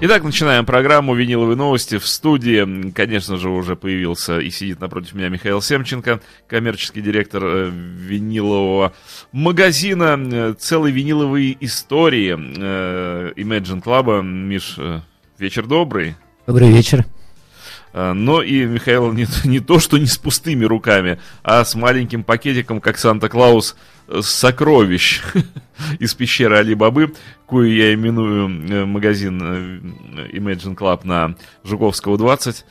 Итак, начинаем программу «Виниловые новости». В студии, конечно же, уже появился и сидит напротив меня Михаил Семченко, коммерческий директор э, винилового магазина э, целой виниловой истории э, Imagine Club. Миш, вечер добрый. Добрый вечер. Э, Но и Михаил не, не то, что не с пустыми руками, а с маленьким пакетиком, как Санта-Клаус, э, сокровищ из пещеры Али-Бабы, кую я именую э, магазин Imagine Club на Жуковского 20.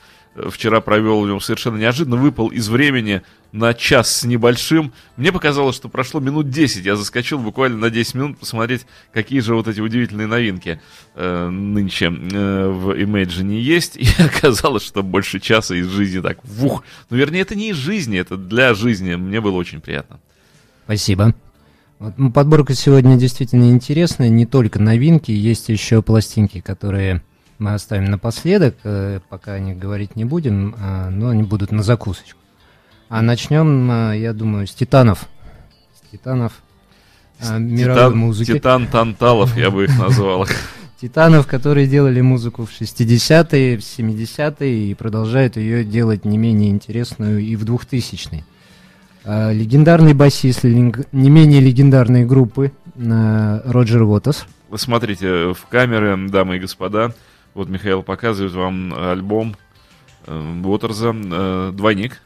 Вчера провел в нем совершенно неожиданно, выпал из времени на час с небольшим. Мне показалось, что прошло минут 10. Я заскочил буквально на 10 минут посмотреть, какие же вот эти удивительные новинки э, нынче э, в Imagine есть. И оказалось, что больше часа из жизни так, вух. Ну, вернее, это не из жизни, это для жизни. Мне было очень приятно. Спасибо. Вот, ну, подборка сегодня действительно интересная. Не только новинки, есть еще пластинки, которые мы оставим напоследок, э, пока о них говорить не будем, а, но они будут на закусочку. А начнем, а, я думаю, с Титанов. С Титанов а, мировой Титан, музыки. Титан Танталов, я бы их назвал. Титанов, которые делали музыку в 60-е, в 70-е и продолжают ее делать не менее интересную и в 2000-е. А, Легендарный басист не менее легендарной группы Роджер Уотерс. Вы смотрите в камеры, дамы и господа. Вот Михаил показывает вам альбом э, Уотерза э, «Двойник».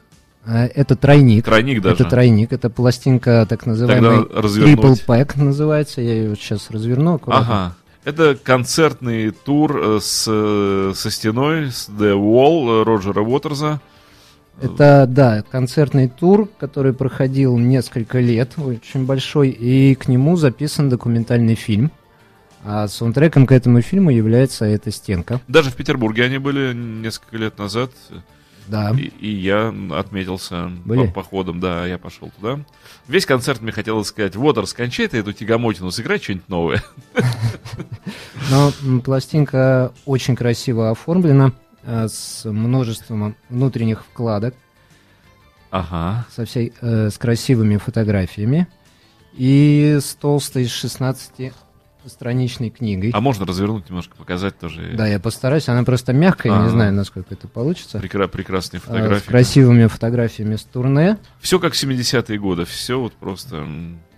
А, Это тройник. Тройник даже. Это тройник, это пластинка так называемый развернуть. Triple Pack называется. Я ее сейчас разверну. аккуратно. Ага. Это концертный тур э, с, э, со стеной, с The Wall э, Роджера Уотерза. Это, да, концертный тур, который проходил несколько лет, очень большой, и к нему записан документальный фильм. А саундтреком к этому фильму является эта стенка. Даже в Петербурге они были несколько лет назад. Да. И, и я отметился Были? по походом, да, я пошел туда. Весь концерт мне хотелось сказать, вот, скончай ты эту тягомотину, сыграй что-нибудь новое. Но пластинка очень красиво оформлена, э, с множеством внутренних вкладок, Ага. со всей, э, с красивыми фотографиями и с толстой 16-страничной книгой. А можно развернуть немножко, показать тоже Да, я постараюсь. Она просто мягкая, А. не знаю, насколько это получится. прекра- прекрасные С фотографии. красивыми фотографиями с турне. Все как в 70-е годы, все вот просто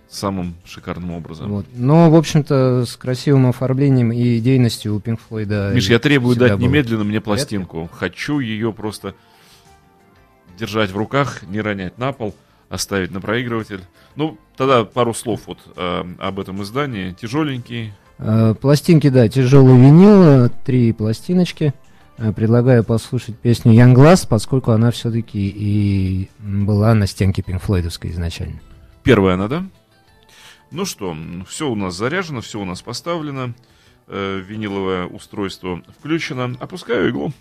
самым шикарным образом. Вот. Но, в общем-то, с красивым оформлением и идейностью у Pink Floyd. Миш, я требую дать было. немедленно мне пластинку. Хочу ее просто держать в руках, не ронять на пол, оставить на проигрыватель. Ну, тогда пару слов вот э, об этом издании. Тяжеленький. Э, Пластинки, да, тяжелый винил, э, три пластиночки. Э, Предлагаю послушать песню Young Glass, поскольку она все-таки и была на стенке Floydовской изначально. Первая она, да? Ну что, все у нас заряжено, все у нас поставлено. Э, виниловое устройство включено. Опускаю иглу.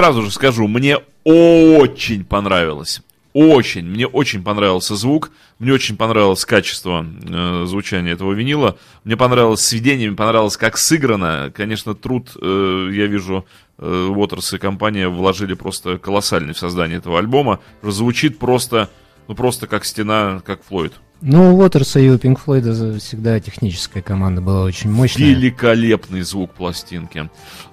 Сразу же скажу, мне очень понравилось. Очень, мне очень понравился звук, мне очень понравилось качество э, звучания этого винила, мне понравилось сведение, мне понравилось, как сыграно. Конечно, труд, э, я вижу, э, Waters и компания вложили просто колоссальный в создание этого альбома. Звучит просто, ну просто как стена, как Флойд. Ну, у Уотерса и у Pink Floyd всегда техническая команда была очень мощная. Великолепный звук пластинки.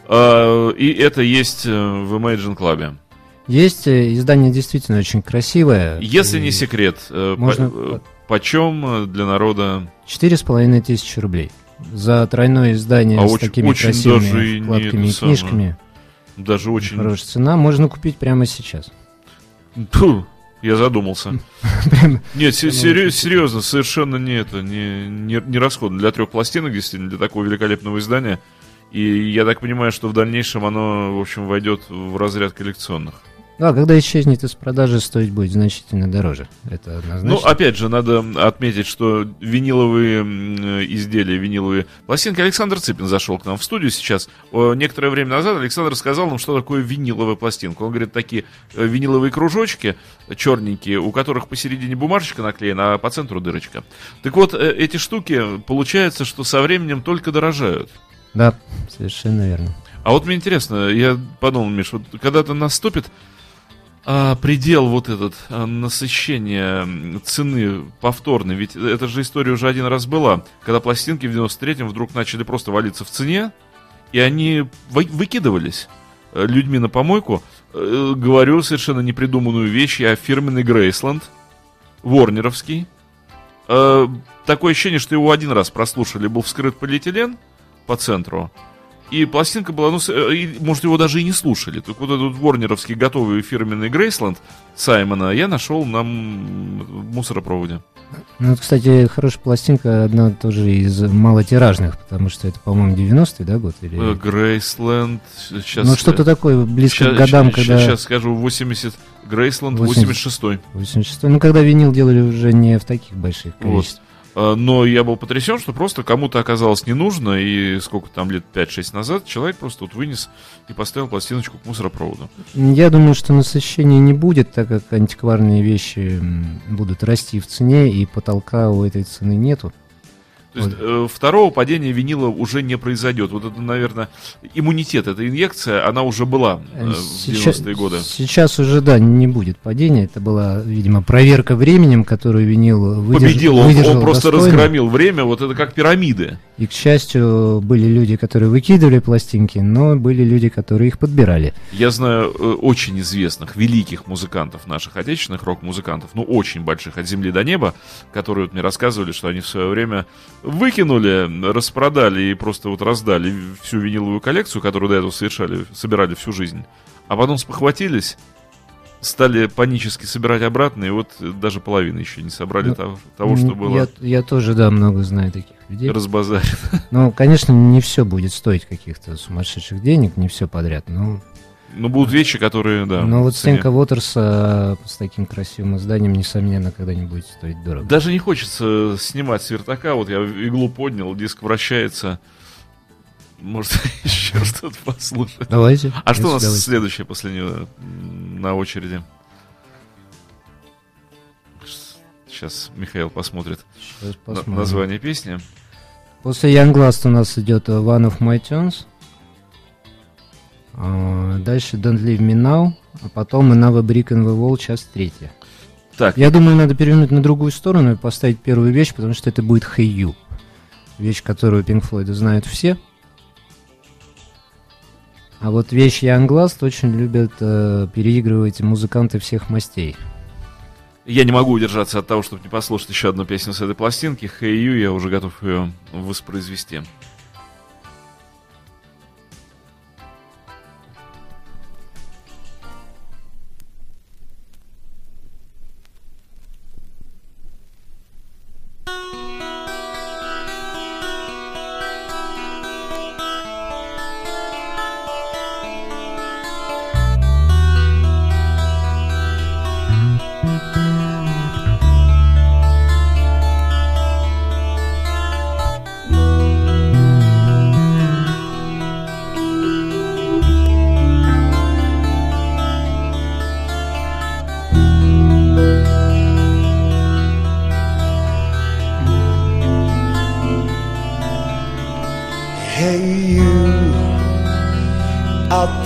Э, И это есть э, в Imagine Club. Есть э, издание действительно очень красивое. Если И не секрет, э, по- Можно- э, почем для народа? Четыре с половиной тысячи рублей. За тройное издание А с очень- такими очень красивыми вкладками и это самое. книжками. Даже очень... Хорошая цена. Можно купить прямо сейчас. Тьфу, я задумался. Нет, серьезно, совершенно не это, не, не, не расходно. Для трех пластинок, действительно, для такого великолепного издания. И я так понимаю, что в дальнейшем оно, в общем, войдет в разряд коллекционных. Да, когда исчезнет из продажи, стоить будет значительно дороже. Это однозначно. Ну, опять же, надо отметить, что виниловые м, изделия, виниловые пластинки. Александр Цыпин зашел к нам в студию сейчас. Некоторое время назад Александр сказал нам, что такое виниловая пластинка. Он говорит, такие э, виниловые кружочки черненькие, у которых посередине бумажечка наклеена, а по центру дырочка. Так вот, э, эти штуки, получается, что со временем только дорожают. Да, совершенно верно. А вот мне интересно, я подумал, Миш, вот когда-то наступит а, предел вот этот а, насыщения м, цены повторный, ведь эта же история уже один раз была, когда пластинки в 93-м вдруг начали просто валиться в цене, и они вы- выкидывались э, людьми на помойку. Э, Говорю совершенно непридуманную вещь, я фирменный Грейсленд, Ворнеровский. Э, Такое ощущение, что его один раз прослушали, был вскрыт полиэтилен по центру, и пластинка была, ну, э, и, может, его даже и не слушали. Так вот этот ворнеровский готовый фирменный Грейсленд Саймона я нашел на мусоропроводе. Ну, вот, кстати, хорошая пластинка, одна тоже из малотиражных, потому что это, по-моему, 90-й, да, год? Или... Э, Грейсленд, сейчас... ну, что-то такое, близко к годам, когда... Сейчас скажу, 80... Грейсленд 80. 86 86 ну, когда винил делали уже не в таких больших Вот. количествах. А, Но я был потрясен, что просто кому-то оказалось не нужно, и сколько там лет 5-6 назад человек просто вот вынес и поставил пластиночку к мусоропроводу. Я думаю, что насыщения не будет, так как антикварные вещи будут расти в цене, и потолка у этой цены нету. То есть э, второго падения винила уже не произойдет. Вот это, наверное, иммунитет, эта инъекция, она уже была э, в Сейчас- 90-е годы. Сейчас уже, да, не будет падения. Это была, видимо, проверка временем, которую винил выдерж- Победил, он, выдержал он просто достойно. разгромил время, вот это как пирамиды. И, к счастью, были люди, которые выкидывали пластинки, но были люди, которые их подбирали. Я знаю э, очень известных, великих музыкантов наших отечественных рок-музыкантов, ну очень больших, от земли до неба, которые вот мне рассказывали, что они в свое время выкинули, распродали и просто вот раздали всю виниловую коллекцию, которую до этого совершали, собирали всю жизнь, а потом спохватились, стали панически собирать обратно, и вот даже половины еще не собрали Ну, того, того, что было Я, я тоже, да, много знаю таких людей. разбазарено. Ну, конечно, не все будет стоить каких-то сумасшедших денег, не все подряд. Но, Ну, будут вещи, которые, да. но вот в цене. Стенка Уотерса с таким красивым изданием, несомненно, когда не будет стоить дорого. Даже не хочется снимать с вертака. Вот я иглу поднял, диск вращается. Может, еще что-то послушать. Давайте. А что у нас удовольствием. следующее после него м, на очереди? Сейчас Михаил посмотрит Сейчас посмотрим. название песни. После Young Last у нас идет One of My Tunes. А, Дальше Don't Leave Me Now. А потом Another Brick in the Wall, часть третья. Так, Я думаю, надо перевернуть на другую сторону и поставить первую вещь, потому что это будет Hey You. Вещь, которую Pink Floyd знают все. А вот вещь Young Last очень любят э, переигрывать музыканты всех мастей. я не могу удержаться от того, чтобы не послушать еще одну песню с этой пластинки. Hey You, я уже готов ее воспроизвести.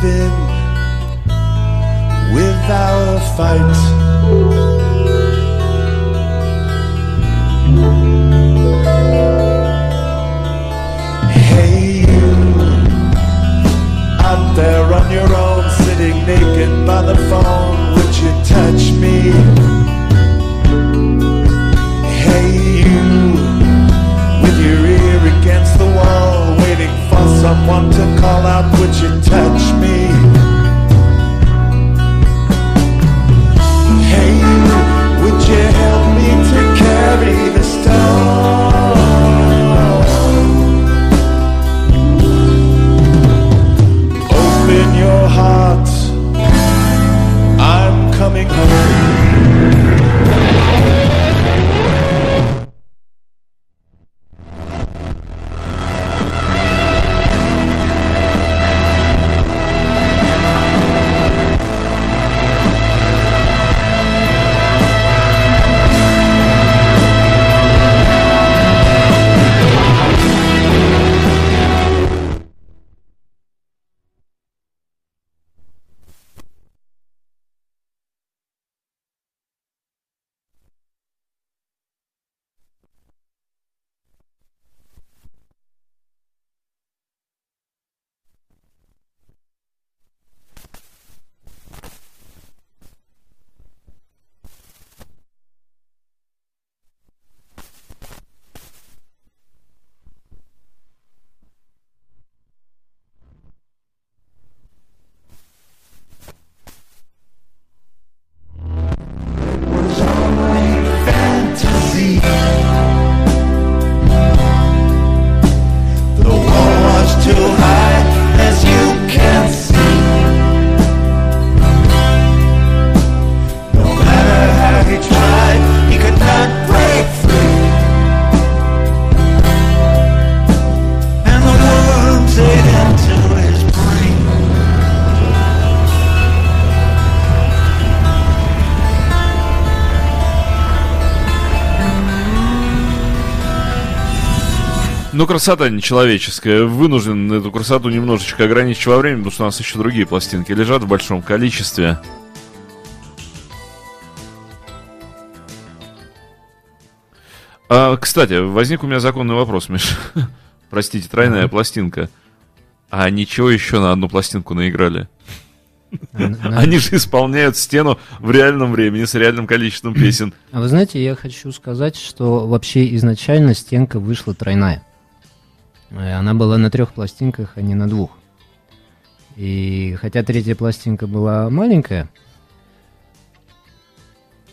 In without a fight. Hey, you out there on your own, sitting naked by the phone. Would you touch me? Someone to call out. Would you touch me? Hey, would you help me to carry the stone? Open your heart. I'm coming home. Красота нечеловеческая. Вынужден эту красоту немножечко ограничить во времени, потому что у нас еще другие пластинки лежат в большом количестве. А, кстати, возник у меня законный вопрос, Миш. Простите, тройная пластинка. А ничего еще на одну пластинку наиграли? На- Они же исполняют стену в реальном времени с реальным количеством песен. А вы знаете, я хочу сказать, что вообще изначально стенка вышла тройная. Э, Она была на трех пластинках, а не на двух. И хотя третья пластинка была маленькая,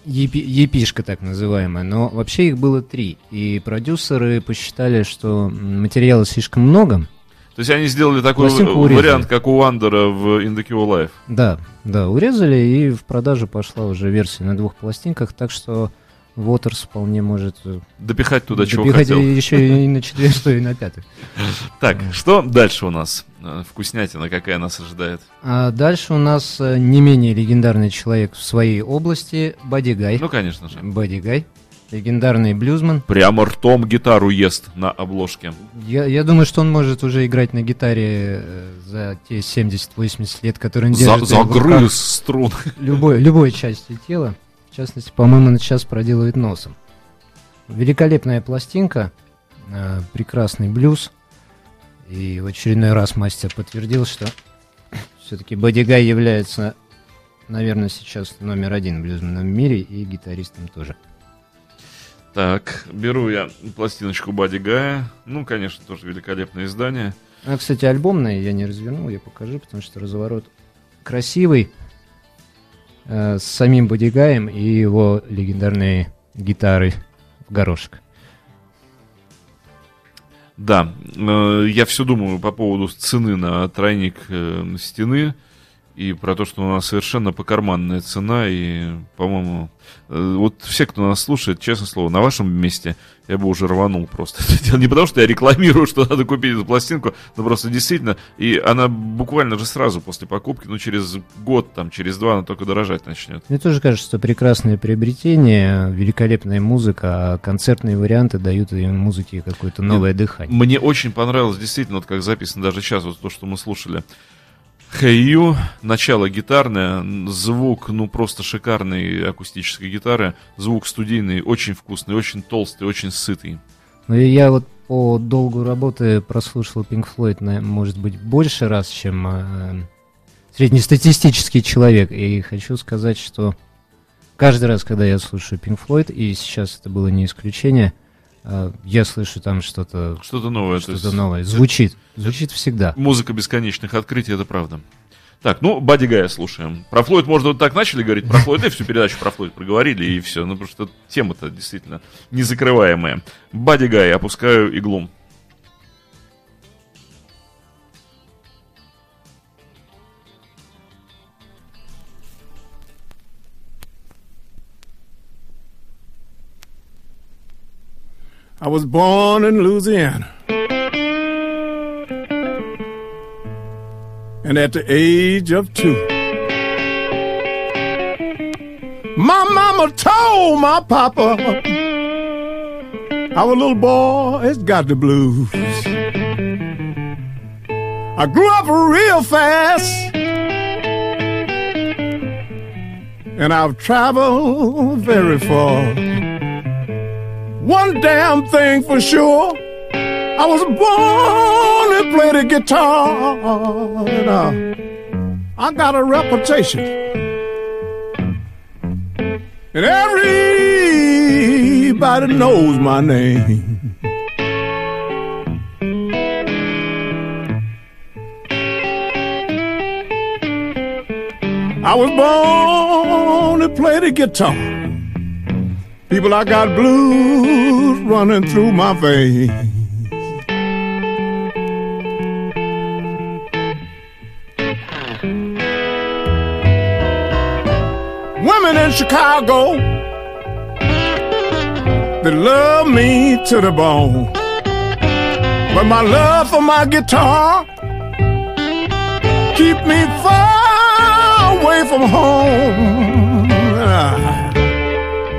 епи- епишка так называемая, но вообще их было три. И продюсеры посчитали, что материала слишком много. То есть они сделали такой Пластинку в- урезали. вариант, как у Вандера в In the Cure Life. Да, да, урезали, и в продажу пошла уже версия на двух пластинках, так что Waters вполне может э, Допихать туда чего допихать хотел. еще и на четвертую, и на пятую. Так, что дальше у нас? Э, Вкуснятина какая нас ожидает? А дальше у нас э, не менее легендарный человек в своей области Бадди Гай. Ну, конечно же. Бадди Гай, легендарный блюзман. Прямо ртом гитару ест на обложке. Я, я думаю, что он может уже играть на гитаре за те 70-80 лет, которые он За- держит руках. загрыз струн. любой, любой частью тела. В частности, по-моему, он сейчас проделывает носом. Великолепная пластинка, э, прекрасный блюз. И в очередной раз мастер подтвердил, что все-таки Бадди Гай является, наверное, сейчас номер один в мире и гитаристом тоже. Так, беру я пластиночку Бади Гая. Ну, конечно, тоже великолепное издание. А, кстати, альбомная я не развернул, я покажу, потому что разворот красивый, э, с самим Бодигаем и его легендарной гитарой в горошек. Да, э, я все думаю по поводу цены на тройник э, стены. И про то, что у нас совершенно покарманная цена, и, по-моему, э, вот все, кто нас слушает, честное слово, на вашем месте я бы уже рванул просто это дело. Не потому, что я рекламирую, что надо купить эту пластинку, но просто действительно, и она буквально же сразу после покупки, ну, через год, там, через два она только дорожать начнет. Мне тоже кажется, что прекрасное приобретение, великолепная музыка, а концертные варианты дают музыке какое-то новое дыхание. Мне очень понравилось, действительно, вот как записано даже сейчас, вот то, что мы слушали. Хэйю, начало гитарное, звук, ну, просто шикарной акустической гитары, звук студийный, очень вкусный, очень толстый, очень сытый. Ну и я вот по долгу работы прослушал Pink Floyd, может быть, больше раз, чем э, среднестатистический человек. И хочу сказать, что каждый раз, когда я слушаю Pink Floyd, и сейчас это было не исключение, я слышу там что-то Что-то новое. то что-то новое. Звучит. Звучит всегда. Музыка бесконечных открытий, это правда. Так, ну, Бадди Гая слушаем. Про Флойд, можно, вот так начали говорить про Флойд, и всю передачу про Флойд проговорили, и все. Ну, потому что тема-то действительно незакрываемая. Бадди Гай, опускаю иглу. I was born in Louisiana. And at the age of two, my mama told my papa, our little boy has got the blues. I grew up real fast. And I've traveled very far. One damn thing for sure. I was born to play the guitar. And, uh, I got a reputation. And everybody knows my name. I was born to play the guitar. People, I got blues running through my veins. Women in Chicago, they love me to the bone. But my love for my guitar keep me far away from home.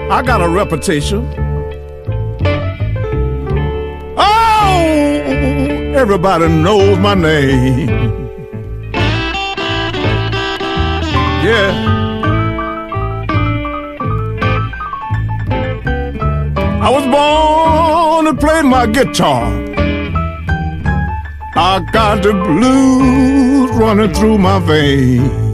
I got a reputation. Oh, everybody knows my name. Yeah. I was born to play my guitar. I got the blues running through my veins.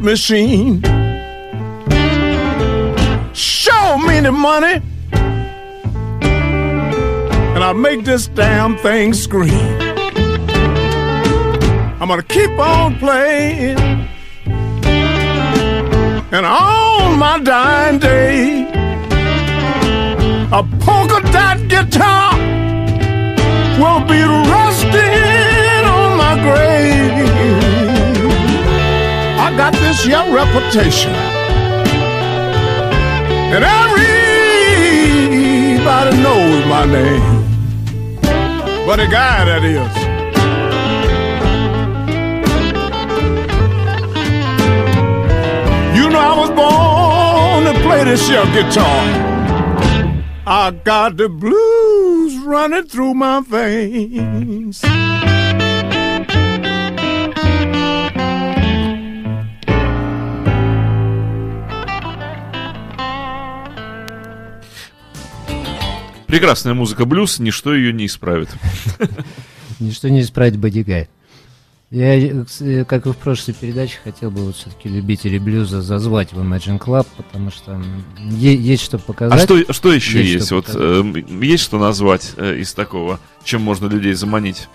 Machine. Show me the money, and I'll make this damn thing scream. I'm gonna keep on playing, and on my dying day, a polka dot guitar will be resting I got this young reputation, and everybody knows my name. But a guy that is. You know I was born to play this here guitar. I got the blues running through my veins. Прекрасная музыка блюз, ничто ее не исправит. Ничто не исправить бодигай. Я, э, как и в прошлой передаче, хотел бы вот все-таки любителей блюза зазвать в Imagine Club, потому что есть что А показать. что, что еще Есть есть? что Вот э, есть что назвать э, из такого, чем можно людей заманить?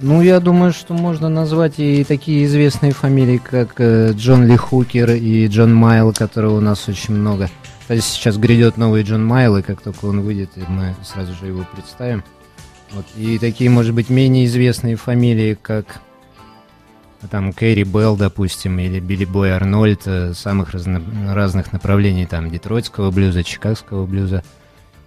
Ну, я думаю, что можно назвать и такие известные фамилии, как э, Джон Ли Хукер и Джон Майл, которого у нас очень много. Кстати, сейчас грядет новый Джон Майл, и как только он выйдет, мы сразу же его представим. Вот. И такие, может быть, менее известные фамилии, как там Кэрри Белл, допустим, или Билли Бой Арнольд, э, самых разно- разных направлений, там, детройтского блюза, чикагского блюза.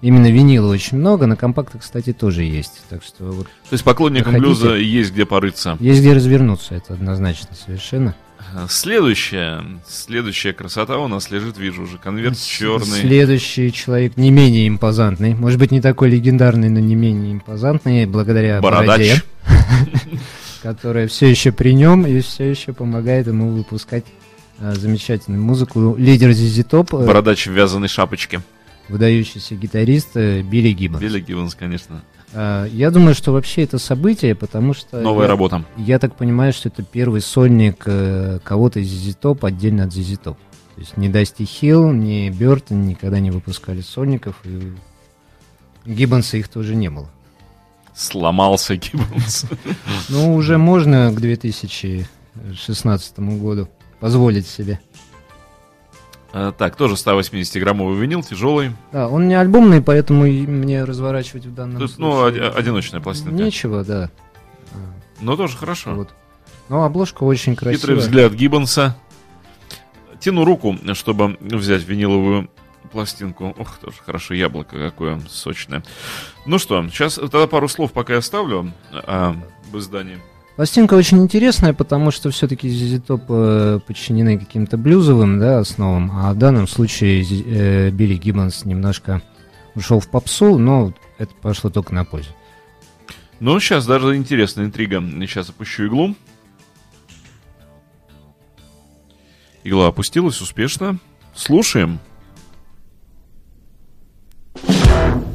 Именно винила очень много, на компактах, кстати, тоже есть. Так что вот То есть поклонникам блюза есть где порыться. есть где развернуться, это однозначно совершенно. Э, Следующая, следующая красота у нас лежит, вижу уже, конверт черный. Следующий человек не менее импозантный. Может быть, не такой легендарный, но не менее импозантный, благодаря Бородач. бороде, которая все еще при нем и все еще помогает ему выпускать а, замечательную музыку. Лидер ZZ Top, э, Бородач в вязаной шапочке. выдающийся гитарист э, Билли Гиббонс. Билли Гивенс, конечно. А, Я думаю, что вообще это событие, потому что... Новая я- работа. Я так понимаю, что это первый сольник э, кого-то из Top отдельно от Top. То есть ни Дасти Хилл, ни Бертон никогда не выпускали сольников, и Гиббонса их тоже не было. Сломался Гиббонс. Ну, уже можно к 2016 году позволить себе. Э, Так, тоже 180-граммовый винил, тяжелый. Да, он не альбомный, поэтому мне разворачивать в данном То есть, случае... ну, оди- одиночная пластинка. Нечего, да. Но тоже хорошо. Вот. Но обложка очень Хитрый красивая. взгляд Гиббонса. Тяну руку, чтобы взять виниловую пластинку. Ох, тоже хорошо, яблоко какое сочное. Ну что, сейчас тогда пару слов пока я оставлю а, об издании. Пластинка очень интересная, потому что все-таки ZZ Top э, подчинены каким-то блюзовым да, основам, а в данном случае э, Билли Гиббонс немножко ушел в попсу, но это пошло только на пользу. Ну, сейчас даже интересная интрига. Сейчас опущу иглу. Игла опустилась успешно. Слушаем. Thank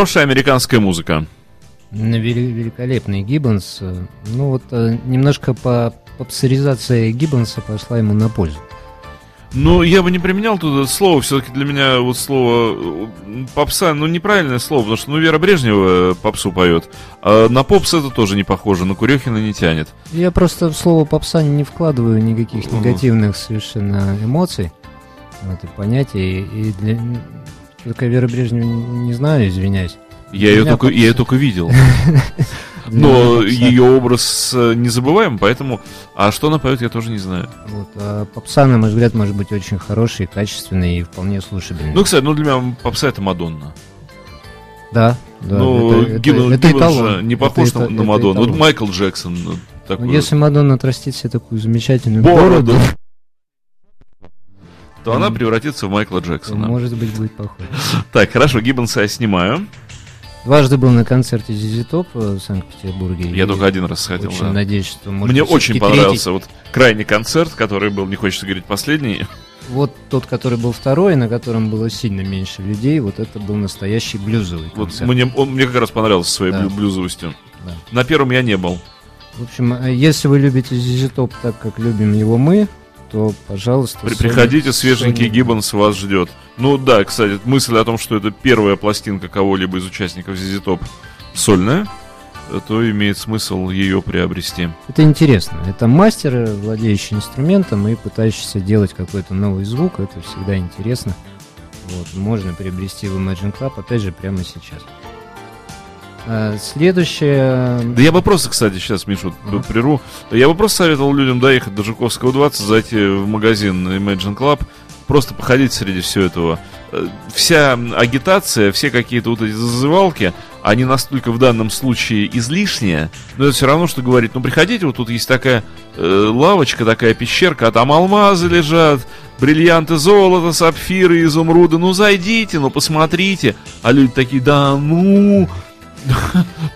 Хорошая американская музыка. Великолепный Гиббонс. Ну вот э, немножко по попсаризация Гиббонса пошла ему на пользу. Ну, я бы не применял тут слово, все-таки для меня вот слово э, попса, ну, неправильное слово, потому что, ну, Вера Брежнева э, попсу поет, а на попс это тоже не похоже, на Курехина не тянет. Я просто в слово попса не вкладываю никаких негативных совершенно эмоций, вот, и понятий. И для... Только Вера Брежнева не не знаю, извиняюсь. Я ее только, я ее только видел. Но ее образ э, незабываем, поэтому... А что она поет, я тоже не знаю. Вот, а попса, на мой взгляд, может быть очень хороший, качественный и вполне слушабельный. Ну, кстати, ну для меня попса это Мадонна. да, да. ну, это, это- Гиббон, это же не похож Это- на, это- на это Мадонну. Вот эталон. Майкл Джексон. ну, Ну, такой если Мадонна отрастит себе такую замечательную бороду, бороду, то она превратится в Майкла Джексона. может быть, будет похоже. Так, хорошо, Гиббонса я снимаю. Дважды был на концерте Зизи Топ в Санкт-Петербурге. Я только один раз сходил. Очень да. надеюсь, что может Мне быть, очень понравился вот крайний концерт, который был, не хочется говорить, последний. третий. Вот тот, который был второй, на котором было сильно меньше людей, вот это был настоящий блюзовый Вот концерт. мне, он мне как раз понравился своей Да. блю- блюзовостью. Да. На первом я не был. В общем, э, если вы любите Зизи Топ так, как любим его мы, то, пожалуйста... При- приходите, свеженький Sony- Гиббонс вас ждет. Ну да, кстати, мысль о том, что это первая пластинка кого-либо из участников ZZ Top сольная, то имеет смысл ее приобрести. Это интересно. Это мастер, владеющий инструментом и пытающийся делать какой-то новый звук. Это всегда интересно. Вот, можно приобрести в Imagine Club, опять же, прямо сейчас. А, Следующее... Да я бы просто, кстати, сейчас, Мишу, Ага. прерву. Я бы просто советовал людям доехать до Жуковского 20, зайти в магазин Imagine Club, просто походить среди всего этого. Э, Вся агитация, все какие-то вот эти зазывалки, они настолько в данном случае излишние, но это все равно, что говорить, ну приходите, вот тут есть такая э, лавочка, такая пещерка, а там алмазы лежат, бриллианты, золото, сапфиры, изумруды, ну зайдите, ну посмотрите. А люди такие, да ну...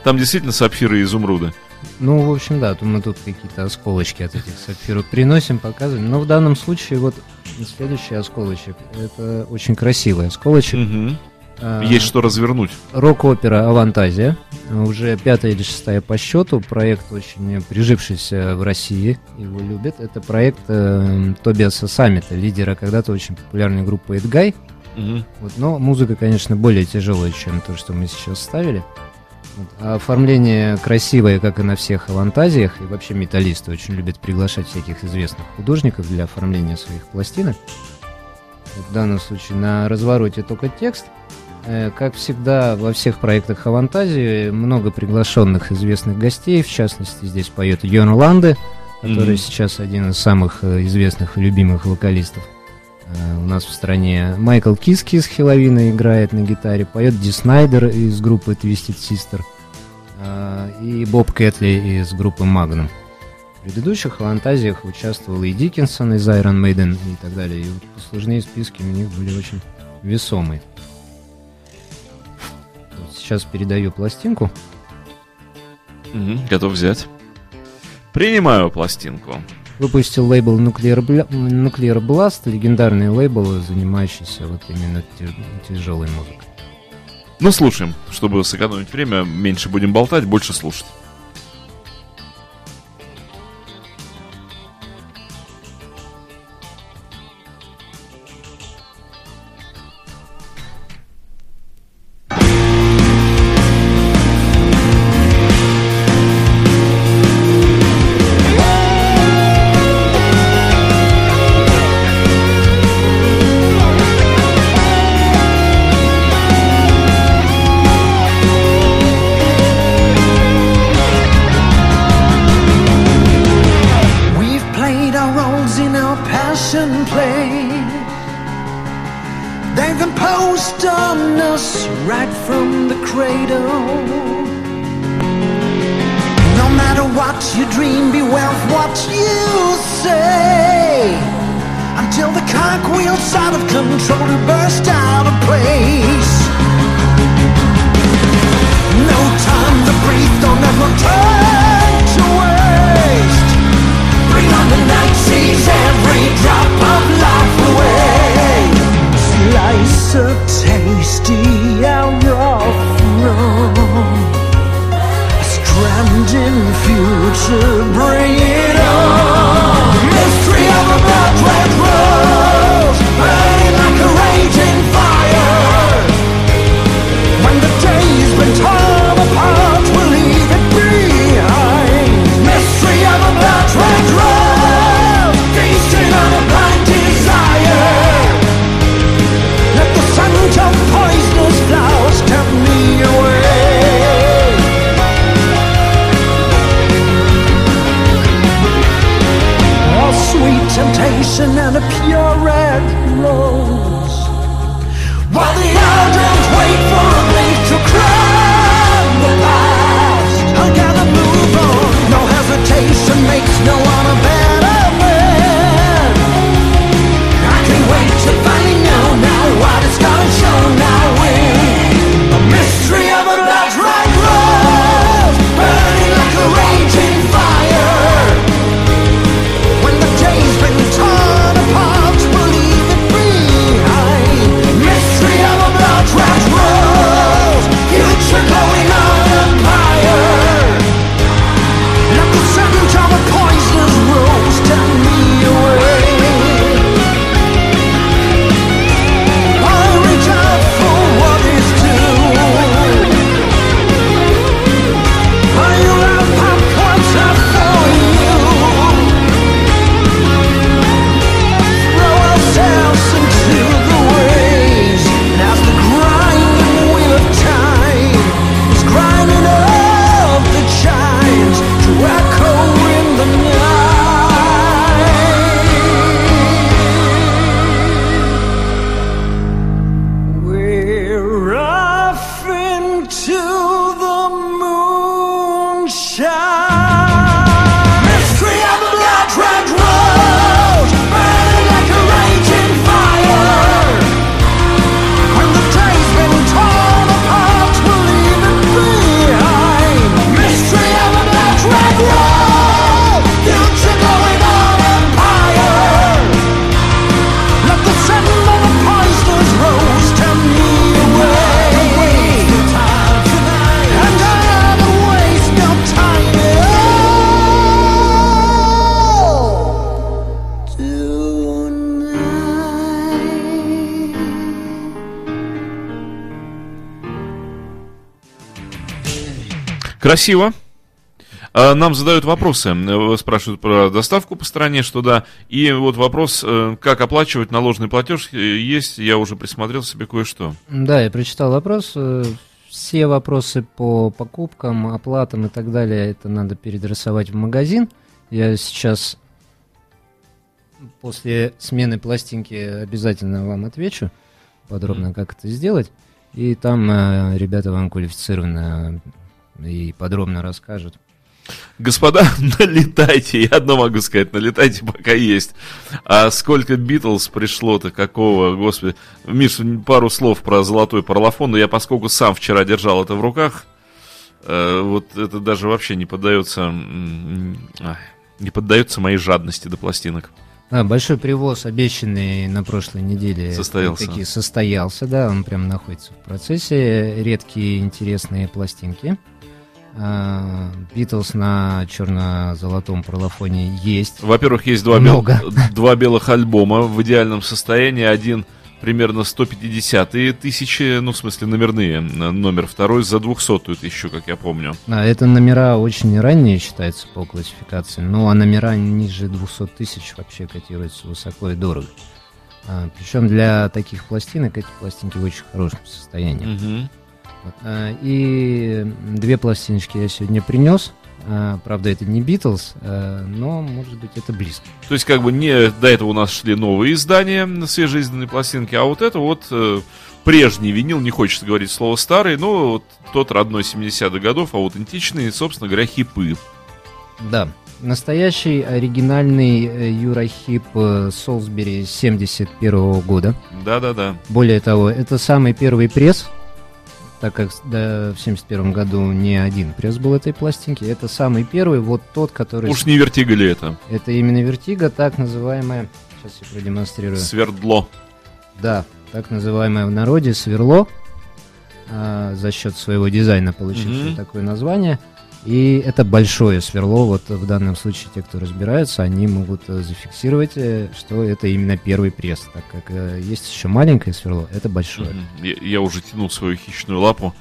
Там действительно сапфиры и изумруды. Ну, в общем, да, то мы тут какие-то осколочки от этих сапфиров приносим, показываем. Но в данном случае вот следующий осколочек. Это очень красивый осколочек. Мгм. А, Есть что развернуть. Рок-опера «Авантазия». Уже пятая или шестая по счету. Проект очень прижившийся в России. Его любят. Это проект э, Тобиаса Саммита, лидера когда-то очень популярной группы «Эдгай». Мгм. Вот, но музыка, конечно, более тяжелая, чем то, что мы сейчас ставили. А оформление красивое, как и на всех авантазиях, и вообще металлисты очень любят приглашать всяких известных художников для оформления своих пластинок. В данном случае на развороте только текст. Э, Как всегда во всех проектах Авантазии много приглашенных известных гостей, в частности здесь поет Йон Ланде, который Мгм. сейчас один из самых э, известных и любимых вокалистов у нас в стране. Майкл Киски из Хеловина играет на гитаре, поет Ди Снайдер из группы Twisted Sister э, и Боб Кэтли из группы Magnum. В предыдущих фантазиях участвовал и Диккенсон из Iron Maiden и так далее. И вот послужные списки у них были очень весомые. Вот сейчас передаю пластинку. Мгм. Готов взять. Принимаю пластинку. Выпустил лейбл Nuclear, Bla- Nuclear Blast, легендарный лейбл, занимающийся вот именно тяжелой музыкой. Ну, слушаем. Чтобы сэкономить время, меньше будем болтать, больше слушать. Красиво. А, Нам задают вопросы, э, спрашивают про доставку по стране, что да. И вот вопрос, э, как оплачивать наложенный платеж, э, есть, я уже присмотрел себе кое-что. Да, я прочитал вопрос. Все вопросы по покупкам, оплатам и так далее, это надо передрисовать в магазин. Я сейчас после смены пластинки обязательно вам отвечу подробно, как это сделать. И там ребята вам квалифицированно и подробно расскажут. Господа, налетайте, я одно могу сказать, налетайте, пока есть. А сколько Битлз пришло-то, какого, господи. Миш, пару слов про золотой парлофон, но я, поскольку сам вчера держал это в руках, э, вот это даже вообще не поддается, не поддается моей жадности до пластинок. А, большой привоз, обещанный на прошлой неделе, Состоялся. таки состоялся, да, он прям находится в процессе. Редкие интересные пластинки. А, Битлз на черно-золотом парлофоне есть. Во-первых, есть два, бел- два белых альбома в идеальном состоянии. Один примерно 150 тысячи, ну, в смысле, номерные. Н- Номер второй за 200 тысячу, как я помню. А, это номера очень ранние считаются по классификации, ну а номера ниже 200 тысяч вообще котируются высоко и дорого. А, причем для таких пластинок эти пластинки в очень хорошем состоянии. Мгм. Вот, а, И две пластиночки я сегодня принес. А, Правда, это не Битлз, а, но, может быть, это близко. То есть, как бы не до этого у нас шли новые издания на свежеизданные пластинки, а вот это вот э, прежний винил, не хочется говорить слово старый, но вот тот родной 70-х годов, аутентичный, собственно говоря, хипы. Да, настоящий оригинальный э, Юрахип э, Солсбери 71 года. Да-да-да. Более того, это самый первый пресс, так как да, в 71 году не один пресс был этой пластинки. Это самый первый, вот тот, который... Уж не Vertigo ли это? Это именно Vertigo, так называемая... Сейчас я продемонстрирую. Сверло. Да, так называемое в народе сверло, а, за счет своего дизайна получившее Мгм. такое название. И это большое сверло, вот в данном случае те, кто разбираются, они могут э, зафиксировать, э, что это именно первый пресс, так как э, есть еще маленькое сверло, это большое. Я, я уже тянул свою хищную лапу.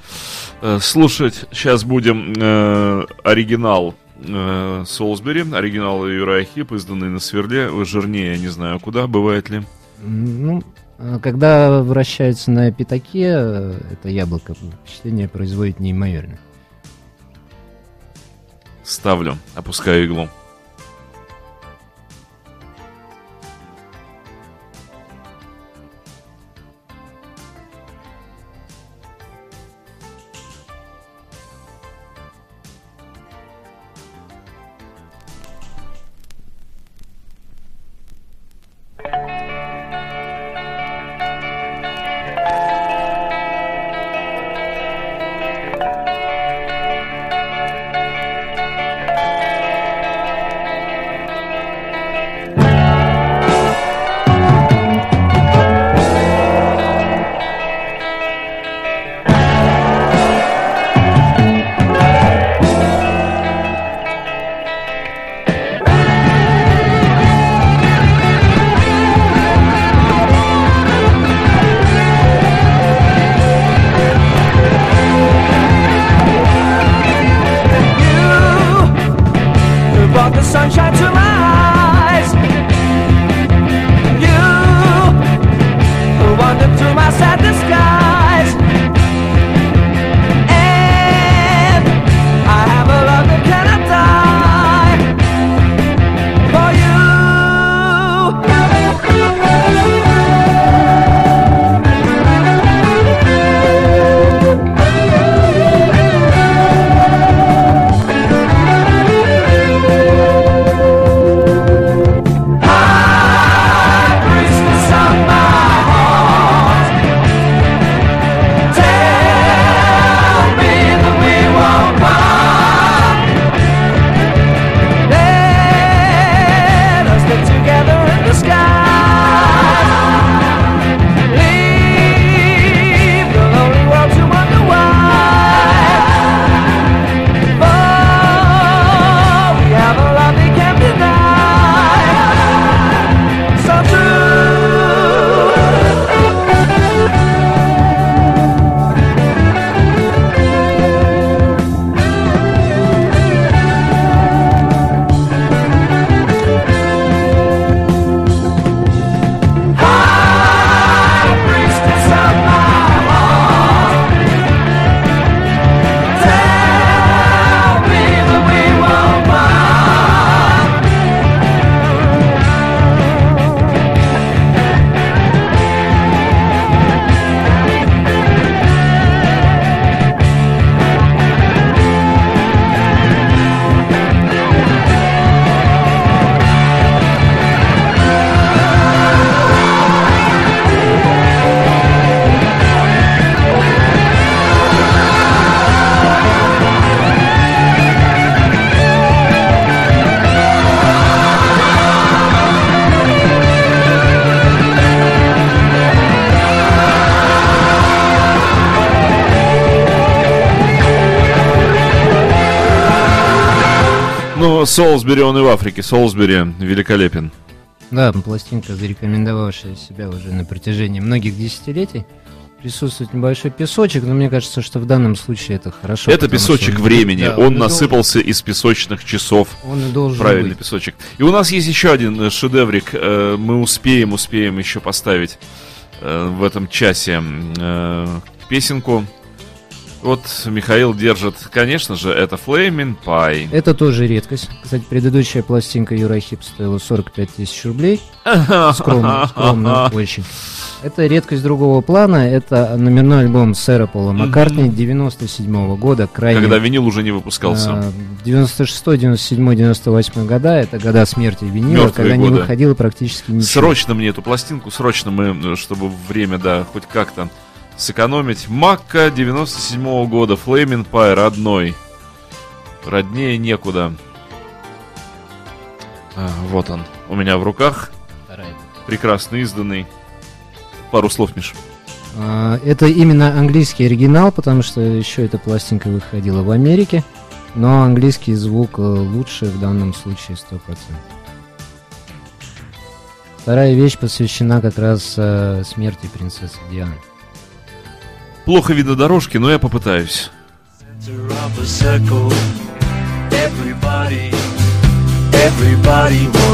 Слушать сейчас будем э, оригинал э, Солсбери, оригинал Юрая Хип, изданный на сверле. Жирнее, я не знаю куда, бывает ли. Ну, когда вращается на пятаке, это яблоко, впечатление производит неимоверно. Ставлю, опускаю иглу. Солсбери, он и в Африке. Солсбери великолепен. Да, пластинка, зарекомендовавшая себя уже на протяжении многих десятилетий. Присутствует небольшой песочек, но мне кажется, что в данном случае это хорошо. Это песочек что времени. да, он и насыпался из песочных часов. Он и должен Правильный быть. песочек. И у нас есть еще один э, шедеврик. Э, Мы успеем, успеем еще поставить э, в этом часе песенку. Вот Михаил держит, конечно же, это Flaming Pie. Это тоже редкость. Кстати, предыдущая пластинка Юра Хип стоила 45 тысяч рублей. Скромно, скромно очень. Это редкость другого плана. Это номерной альбом сэра Пола Маккартни 97 года. Крайне... Когда винил уже не выпускался. а, 96, 97, 98 года. Это года смерти винила, Мёртвые когда не годы. выходило практически ничего. Срочно мне эту пластинку, срочно мы, э, чтобы время, да, хоть как-то сэкономить. Макка 97 года, Flaming Pie, родной. Роднее некуда. А, вот он, у меня в руках, прекрасно изданный. Пару слов, Миш. А, Это именно английский оригинал, потому что еще эта пластинка выходила в Америке. Но английский звук э, лучше в данном случае 100%. Вторая вещь посвящена как раз э, смерти принцессы Дианы. Плохо видно дорожки, но я попытаюсь. Everybody, everybody.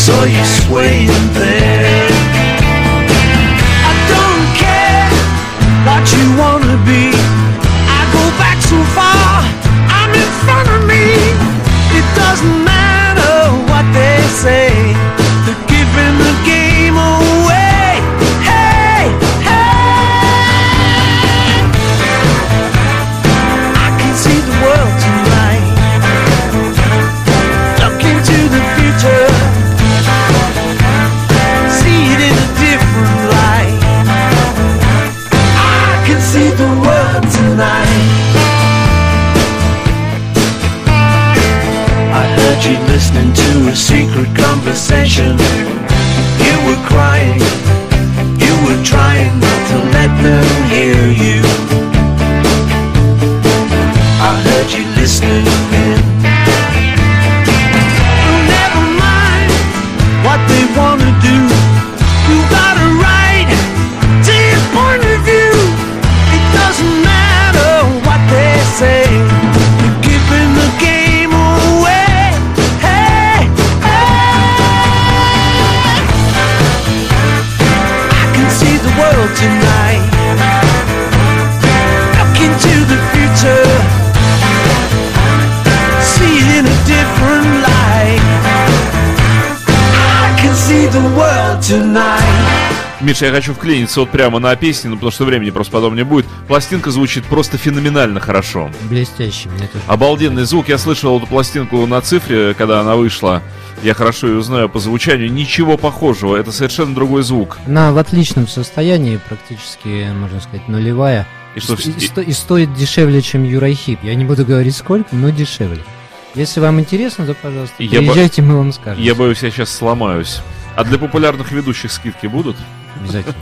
Saw you swaying there. I don't care what you wanna be. I go back so far, I'm in front of me. It doesn't matter what they say. They're giving the game away. Hey, hey. I can see the world tonight. The future. Tonight. I heard you listening to a secret conversation. You were crying, you were trying not to let them hear you. I heard you listening in. Миша, я хочу вклиниться вот прямо на песни, ну потому что времени просто потом не будет. Пластинка звучит просто феноменально хорошо. Блестящий, мне тоже. Обалденный звук. Я слышал эту пластинку на цифре, когда она вышла. Я хорошо ее знаю по звучанию. Ничего похожего. Это совершенно другой звук. Она в отличном состоянии, практически, можно сказать, нулевая. И что, И, сто- и стоит дешевле, чем Юрайхип. Я не буду говорить сколько, но дешевле. Если вам интересно, то, пожалуйста, Я приезжайте, мы вам скажем. Я боюсь, я сейчас сломаюсь. А для популярных ведущих скидки будут? Обязательно.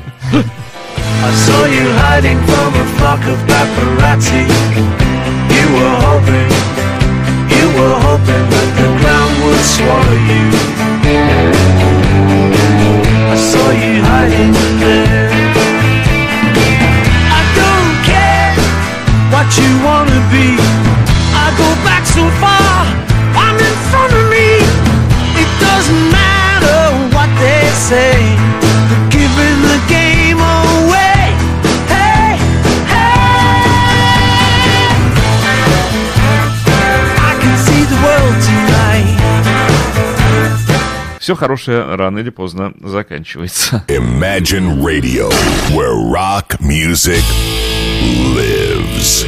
I saw you hiding from a flock of paparazzi. You were hoping, you were hoping that the ground would swallow you. I saw you hiding there. I don't care what you wanna be. I go back so far, I'm in front of me. It doesn't matter what they say. Все хорошее рано или поздно заканчивается. Imagine Radio, where rock music lives.